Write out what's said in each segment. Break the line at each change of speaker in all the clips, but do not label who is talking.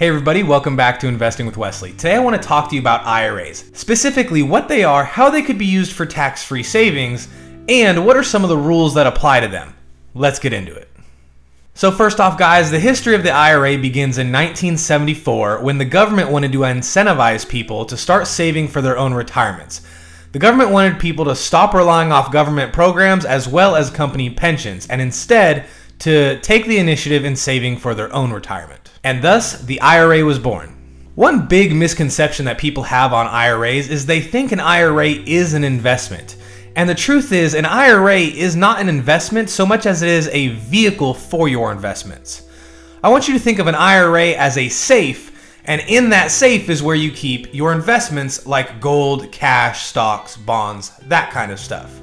Hey everybody, welcome back to Investing with Wesley. Today I want to talk to you about IRAs, specifically what they are, how they could be used for tax-free savings, and what are some of the rules that apply to them. Let's get into it. So first off guys, the history of the IRA begins in 1974 when the government wanted to incentivize people to start saving for their own retirements. The government wanted people to stop relying off government programs as well as company pensions and instead to take the initiative in saving for their own retirement and thus the IRA was born. One big misconception that people have on IRAs is they think an IRA is an investment. And the truth is, an IRA is not an investment so much as it is a vehicle for your investments. I want you to think of an IRA as a safe, and in that safe is where you keep your investments like gold, cash, stocks, bonds, that kind of stuff.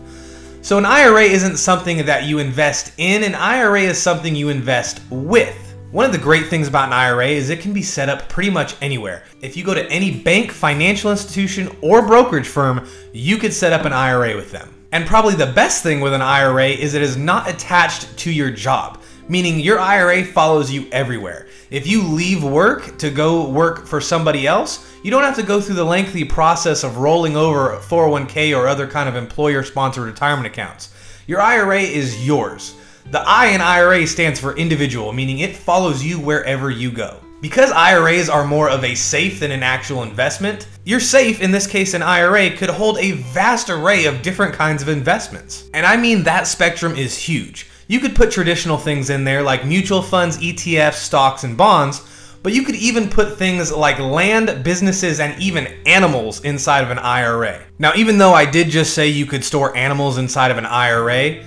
So, an IRA isn't something that you invest in, an IRA is something you invest with. One of the great things about an IRA is it can be set up pretty much anywhere. If you go to any bank, financial institution, or brokerage firm, you could set up an IRA with them. And probably the best thing with an IRA is it is not attached to your job, meaning your IRA follows you everywhere. If you leave work to go work for somebody else, you don't have to go through the lengthy process of rolling over 401k or other kind of employer sponsored retirement accounts. Your IRA is yours. The I in IRA stands for individual, meaning it follows you wherever you go. Because IRAs are more of a safe than an actual investment, your safe, in this case an IRA, could hold a vast array of different kinds of investments. And I mean that spectrum is huge. You could put traditional things in there like mutual funds, ETFs, stocks, and bonds, but you could even put things like land, businesses, and even animals inside of an IRA. Now, even though I did just say you could store animals inside of an IRA,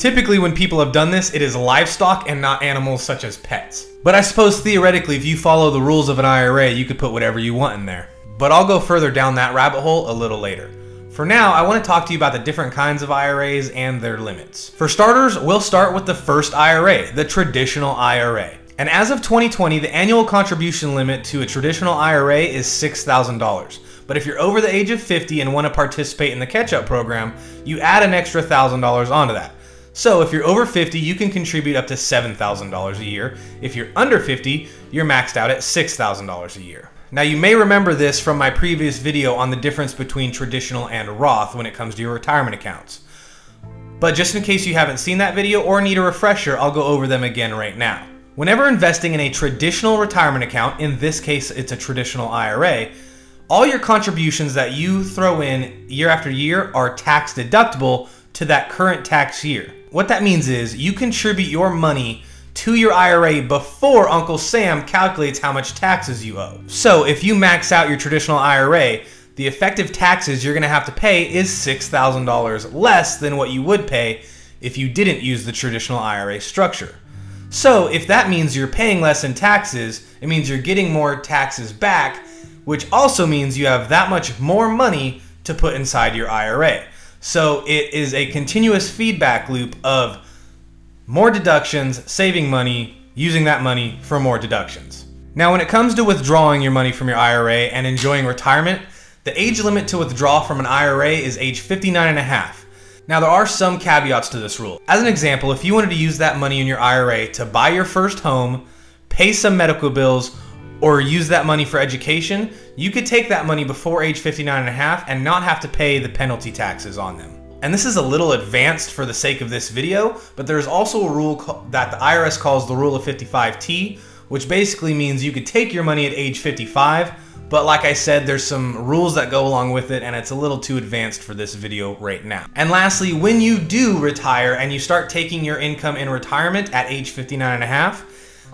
Typically, when people have done this, it is livestock and not animals such as pets. But I suppose theoretically, if you follow the rules of an IRA, you could put whatever you want in there. But I'll go further down that rabbit hole a little later. For now, I want to talk to you about the different kinds of IRAs and their limits. For starters, we'll start with the first IRA, the traditional IRA. And as of 2020, the annual contribution limit to a traditional IRA is $6,000. But if you're over the age of 50 and want to participate in the catch up program, you add an extra $1,000 onto that. So if you're over 50, you can contribute up to $7,000 a year. If you're under 50, you're maxed out at $6,000 a year. Now you may remember this from my previous video on the difference between traditional and Roth when it comes to your retirement accounts. But just in case you haven't seen that video or need a refresher, I'll go over them again right now. Whenever investing in a traditional retirement account, in this case it's a traditional IRA, all your contributions that you throw in year after year are tax deductible to that current tax year. What that means is you contribute your money to your IRA before Uncle Sam calculates how much taxes you owe. So if you max out your traditional IRA, the effective taxes you're to have to pay is $6,000 less than what you would pay if you didn't use the traditional IRA structure. So if that means you're paying less in taxes, it means you're getting more taxes back, which also means you have that much more money to put inside your IRA. So it is a continuous feedback loop of more deductions, saving money, using that money for more deductions. Now, when it comes to withdrawing your money from your IRA and enjoying retirement, the age limit to withdraw from an IRA is age 59 and a half. Now, there are some caveats to this rule. As an example, if you wanted to use that money in your IRA to buy your first home, pay some medical bills, or use that money for education, you could take that money before age 59 and a half and not have to pay the penalty taxes on them. And this is a little advanced for the sake of this video, but there's also a rule that the IRS calls the rule of 55T, which basically means you could take your money at age 55, but like I said, there's some rules that go along with it and it's a little too advanced for this video right now. And lastly, when you do retire and you start taking your income in retirement at age 59 and a half,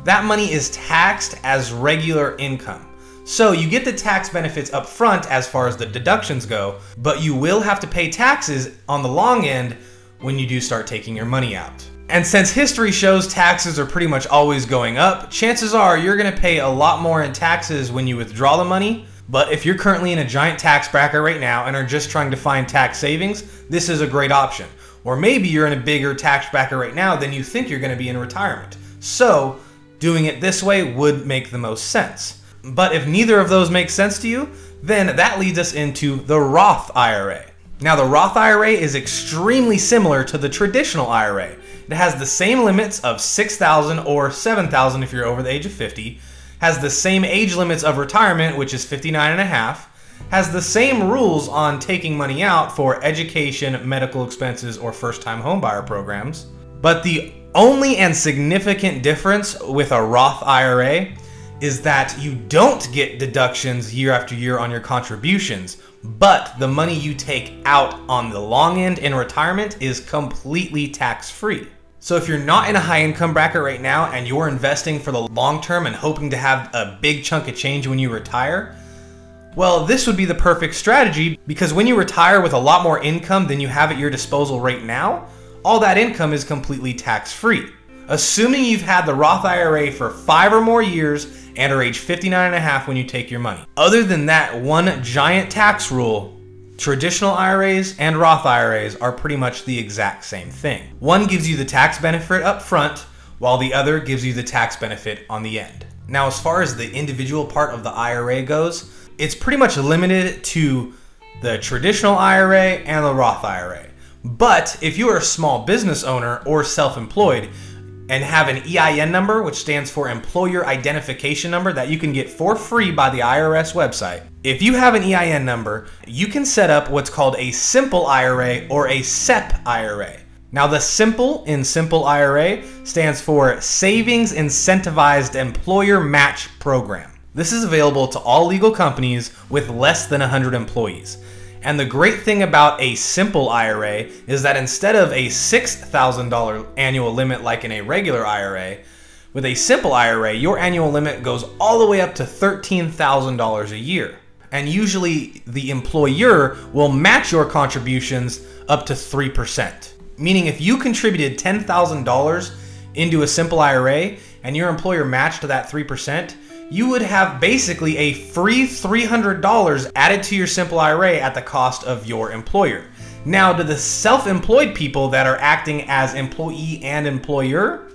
that money is taxed as regular income. So you get the tax benefits up front as far as the deductions go, but you will have to pay taxes on the long end when you do start taking your money out. And since history shows taxes are pretty much always going up, chances are you're to pay a lot more in taxes when you withdraw the money. But if you're currently in a giant tax bracket right now and are just trying to find tax savings, this is a great option. Or maybe you're in a bigger tax bracket right now than you think you're to be in retirement. So Doing it this way would make the most sense. But if neither of those makes sense to you, then that leads us into the Roth IRA. Now, the Roth IRA is extremely similar to the traditional IRA. It has the same limits of 6,000 or 7,000 if you're over the age of 50. has the same age limits of retirement, which is 59 and a half, has the same rules on taking money out for education, medical expenses, or first time homebuyer programs. But the only and significant difference with a Roth IRA is that you don't get deductions year after year on your contributions, but the money you take out on the long end in retirement is completely tax free. So if you're not in a high income bracket right now and you're investing for the long term and hoping to have a big chunk of change when you retire, well, this would be the perfect strategy because when you retire with a lot more income than you have at your disposal right now, all that income is completely tax free. Assuming you've had the Roth IRA for five or more years and are age 59 and a half when you take your money. Other than that one giant tax rule, traditional IRAs and Roth IRAs are pretty much the exact same thing. One gives you the tax benefit up front, while the other gives you the tax benefit on the end. Now, as far as the individual part of the IRA goes, it's pretty much limited to the traditional IRA and the Roth IRA. But if you are a small business owner or self employed and have an EIN number, which stands for Employer Identification Number, that you can get for free by the IRS website, if you have an EIN number, you can set up what's called a simple IRA or a SEP IRA. Now, the simple in Simple IRA stands for Savings Incentivized Employer Match Program. This is available to all legal companies with less than 100 employees. And the great thing about a simple IRA is that instead of a $6,000 annual limit like in a regular IRA, with a simple IRA, your annual limit goes all the way up to $13,000 a year. And usually the employer will match your contributions up to 3%. Meaning if you contributed $10,000 into a simple IRA and your employer matched that 3%, you would have basically a free $300 added to your simple IRA at the cost of your employer. Now, to the self employed people that are acting as employee and employer,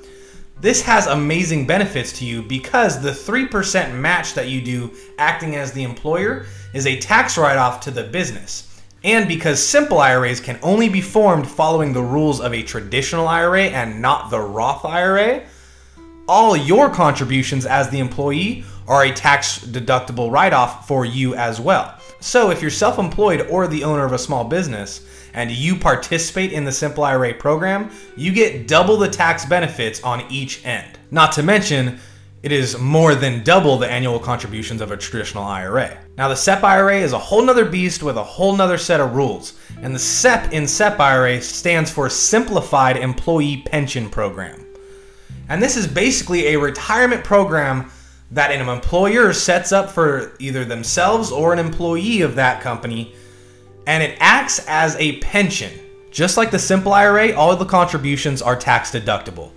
this has amazing benefits to you because the 3% match that you do acting as the employer is a tax write off to the business. And because simple IRAs can only be formed following the rules of a traditional IRA and not the Roth IRA, all your contributions as the employee are a tax deductible write off for you as well. So if you're self employed or the owner of a small business and you participate in the Simple IRA program, you get double the tax benefits on each end. Not to mention, it is more than double the annual contributions of a traditional IRA. Now, the SEP IRA is a whole nother beast with a whole nother set of rules. And the SEP in SEP IRA stands for Simplified Employee Pension Program. And this is basically a retirement program that an employer sets up for either themselves or an employee of that company, and it acts as a pension. Just like the simple IRA, all of the contributions are tax deductible.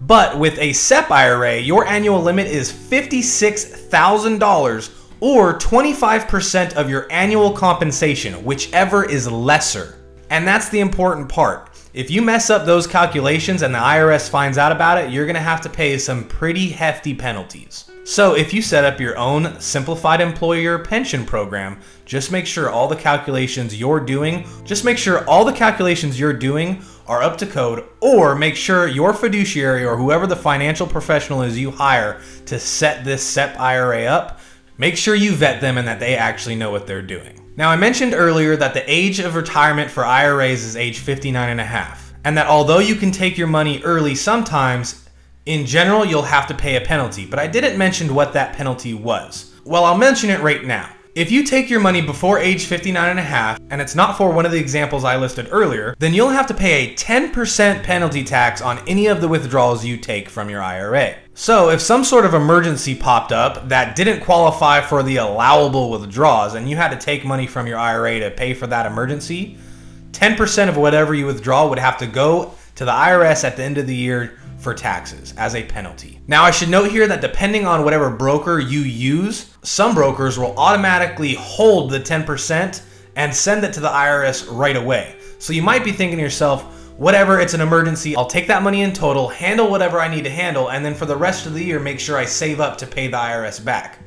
But with a SEP IRA, your annual limit is $56,000 or 25% of your annual compensation, whichever is lesser. And that's the important part. If you mess up those calculations and the IRS finds out about it, you're to have to pay some pretty hefty penalties. So, if you set up your own simplified employer pension program, just make sure all the calculations you're doing, just make sure all the calculations you're doing are up to code, or make sure your fiduciary or whoever the financial professional is you hire to set this SEP IRA up, make sure you vet them and that they actually know what they're doing. Now, I mentioned earlier that the age of retirement for IRAs is age 59 and a half, and that although you can take your money early sometimes, in general, you'll have to pay a penalty, but I didn't mention what that penalty was. Well, I'll mention it right now. If you take your money before age 59 and a half, and it's not for one of the examples I listed earlier, then you'll have to pay a 10% penalty tax on any of the withdrawals you take from your IRA. So, if some sort of emergency popped up that didn't qualify for the allowable withdrawals and you had to take money from your IRA to pay for that emergency, 10% of whatever you withdraw would have to go to the IRS at the end of the year for taxes as a penalty. Now, I should note here that depending on whatever broker you use, some brokers will automatically hold the 10% and send it to the IRS right away. So you might be thinking to yourself, whatever, it's an emergency, I'll take that money in total, handle whatever I need to handle, and then for the rest of the year, make sure I save up to pay the IRS back.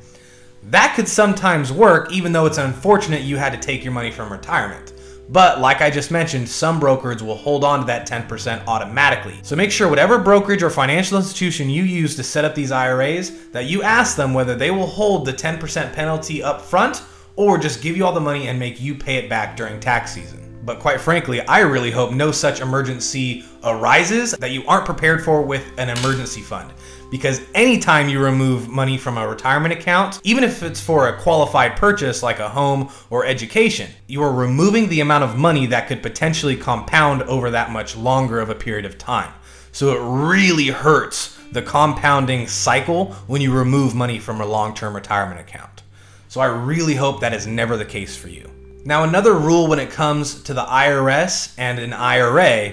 That could sometimes work, even though it's unfortunate you had to take your money from retirement. But like I just mentioned, some brokers will hold on to that 10% automatically. So make sure whatever brokerage or financial institution you use to set up these IRAs, that you ask them whether they will hold the 10% penalty up front or just give you all the money and make you pay it back during tax season. But quite frankly, I really hope no such emergency arises that you aren't prepared for with an emergency fund. Because anytime you remove money from a retirement account, even if it's for a qualified purchase like a home or education, you are removing the amount of money that could potentially compound over that much longer of a period of time. So it really hurts the compounding cycle when you remove money from a long term retirement account. So I really hope that is never the case for you. Now, another rule when it comes to the IRS and an IRA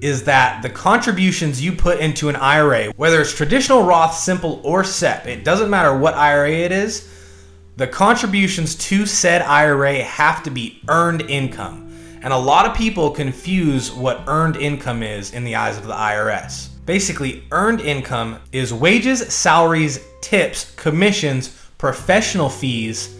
is that the contributions you put into an IRA, whether it's traditional Roth, simple, or SEP, it doesn't matter what IRA it is, the contributions to said IRA have to be earned income. And a lot of people confuse what earned income is in the eyes of the IRS. Basically, earned income is wages, salaries, tips, commissions, professional fees,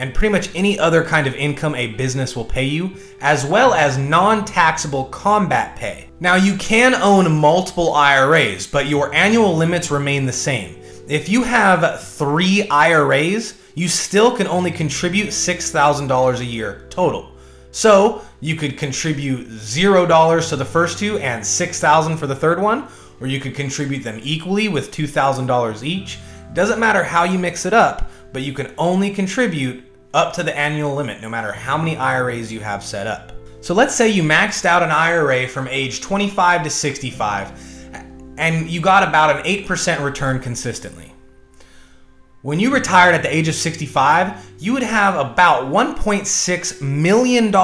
and pretty much any other kind of income a business will pay you, as well as non taxable combat pay. Now, you can own multiple IRAs, but your annual limits remain the same. If you have three IRAs, you still can only contribute $6,000 a year total. So you could contribute $0 to the first two and $6,000 for the third one, or you could contribute them equally with $2,000 each. Doesn't matter how you mix it up, but you can only contribute up to the annual limit, no matter how many IRAs you have set up. So let's say you maxed out an IRA from age 25 to 65 and you got about an 8% return consistently. When you retired at the age of 65, you would have about $1.6 million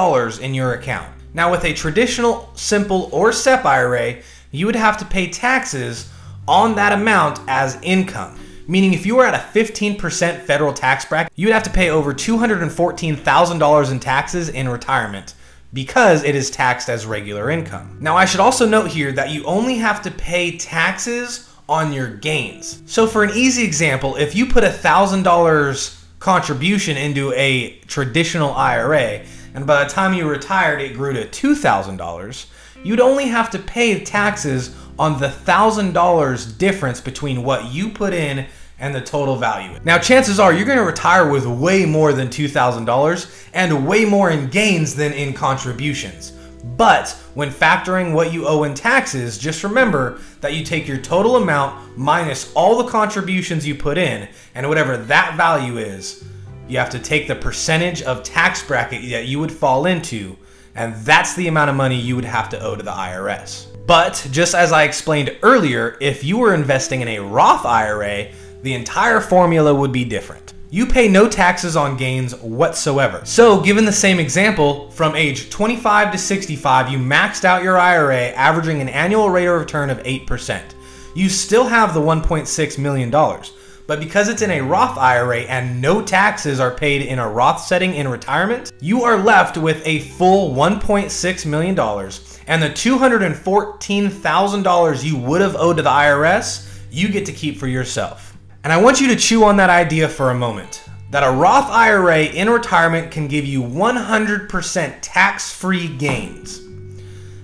in your account. Now, with a traditional, simple, or SEP IRA, you would have to pay taxes on that amount as income meaning if you were at a 15% federal tax bracket, you would have to pay over $214,000 in taxes in retirement because it is taxed as regular income. Now, I should also note here that you only have to pay taxes on your gains. So, for an easy example, if you put $1,000 contribution into a traditional IRA, and by the time you retired it grew to $2,000, you'd only have to pay taxes on the $1,000 difference between what you put in and the total value. Now, chances are you're to retire with way more than $2,000 and way more in gains than in contributions. But when factoring what you owe in taxes, just remember that you take your total amount minus all the contributions you put in, and whatever that value is, you have to take the percentage of tax bracket that you would fall into, and that's the amount of money you would have to owe to the IRS. But just as I explained earlier, if you were investing in a Roth IRA, the entire formula would be different. You pay no taxes on gains whatsoever. So, given the same example, from age 25 to 65, you maxed out your IRA, averaging an annual rate of return of 8%. You still have the $1.6 million, but because it's in a Roth IRA and no taxes are paid in a Roth setting in retirement, you are left with a full $1.6 million and the $214,000 you would have owed to the IRS, you get to keep for yourself. And I want you to chew on that idea for a moment that a Roth IRA in retirement can give you 100% tax free gains.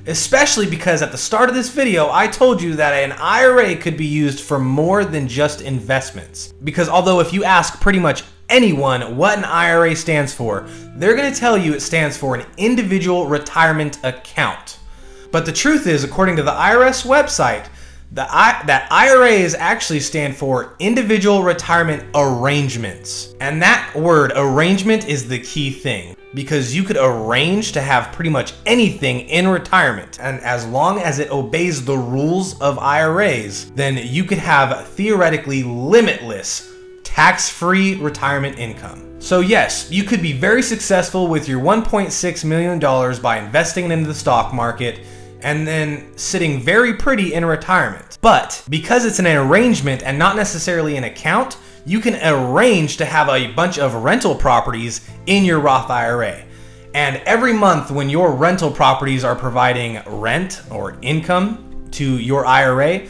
Especially because at the start of this video, I told you that an IRA could be used for more than just investments. Because although if you ask pretty much anyone what an IRA stands for, they're going to tell you it stands for an individual retirement account. But the truth is, according to the IRS website, the I, that IRAs actually stand for individual retirement arrangements. And that word arrangement is the key thing because you could arrange to have pretty much anything in retirement. And as long as it obeys the rules of IRAs, then you could have theoretically limitless tax free retirement income. So, yes, you could be very successful with your $1.6 million by investing into the stock market and then sitting very pretty in retirement. But because it's an arrangement and not necessarily an account, you can arrange to have a bunch of rental properties in your Roth IRA. And every month, when your rental properties are providing rent or income to your IRA,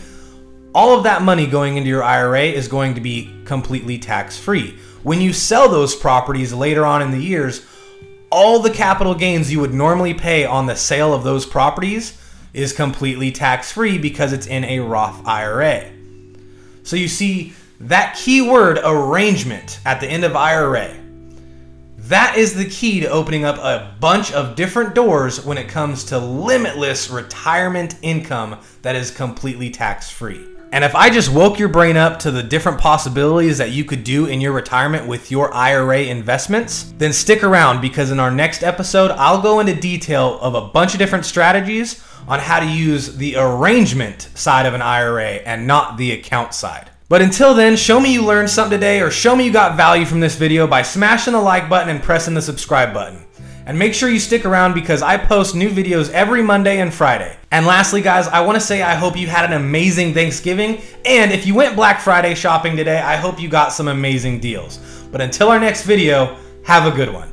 all of that money going into your IRA is going to be completely tax free. When you sell those properties later on in the years, all the capital gains you would normally pay on the sale of those properties is completely tax free because it's in a Roth IRA. So you see that keyword arrangement at the end of IRA. That is the key to opening up a bunch of different doors when it comes to limitless retirement income that is completely tax free. And if I just woke your brain up to the different possibilities that you could do in your retirement with your IRA investments, then stick around because in our next episode, I'll go into detail of a bunch of different strategies on how to use the arrangement side of an IRA and not the account side. But until then, show me you learned something today or show me you got value from this video by smashing the like button and pressing the subscribe button. And make sure you stick around because I post new videos every Monday and Friday. And lastly, guys, I want to say I hope you had an amazing Thanksgiving. And if you went Black Friday shopping today, I hope you got some amazing deals. But until our next video, have a good one.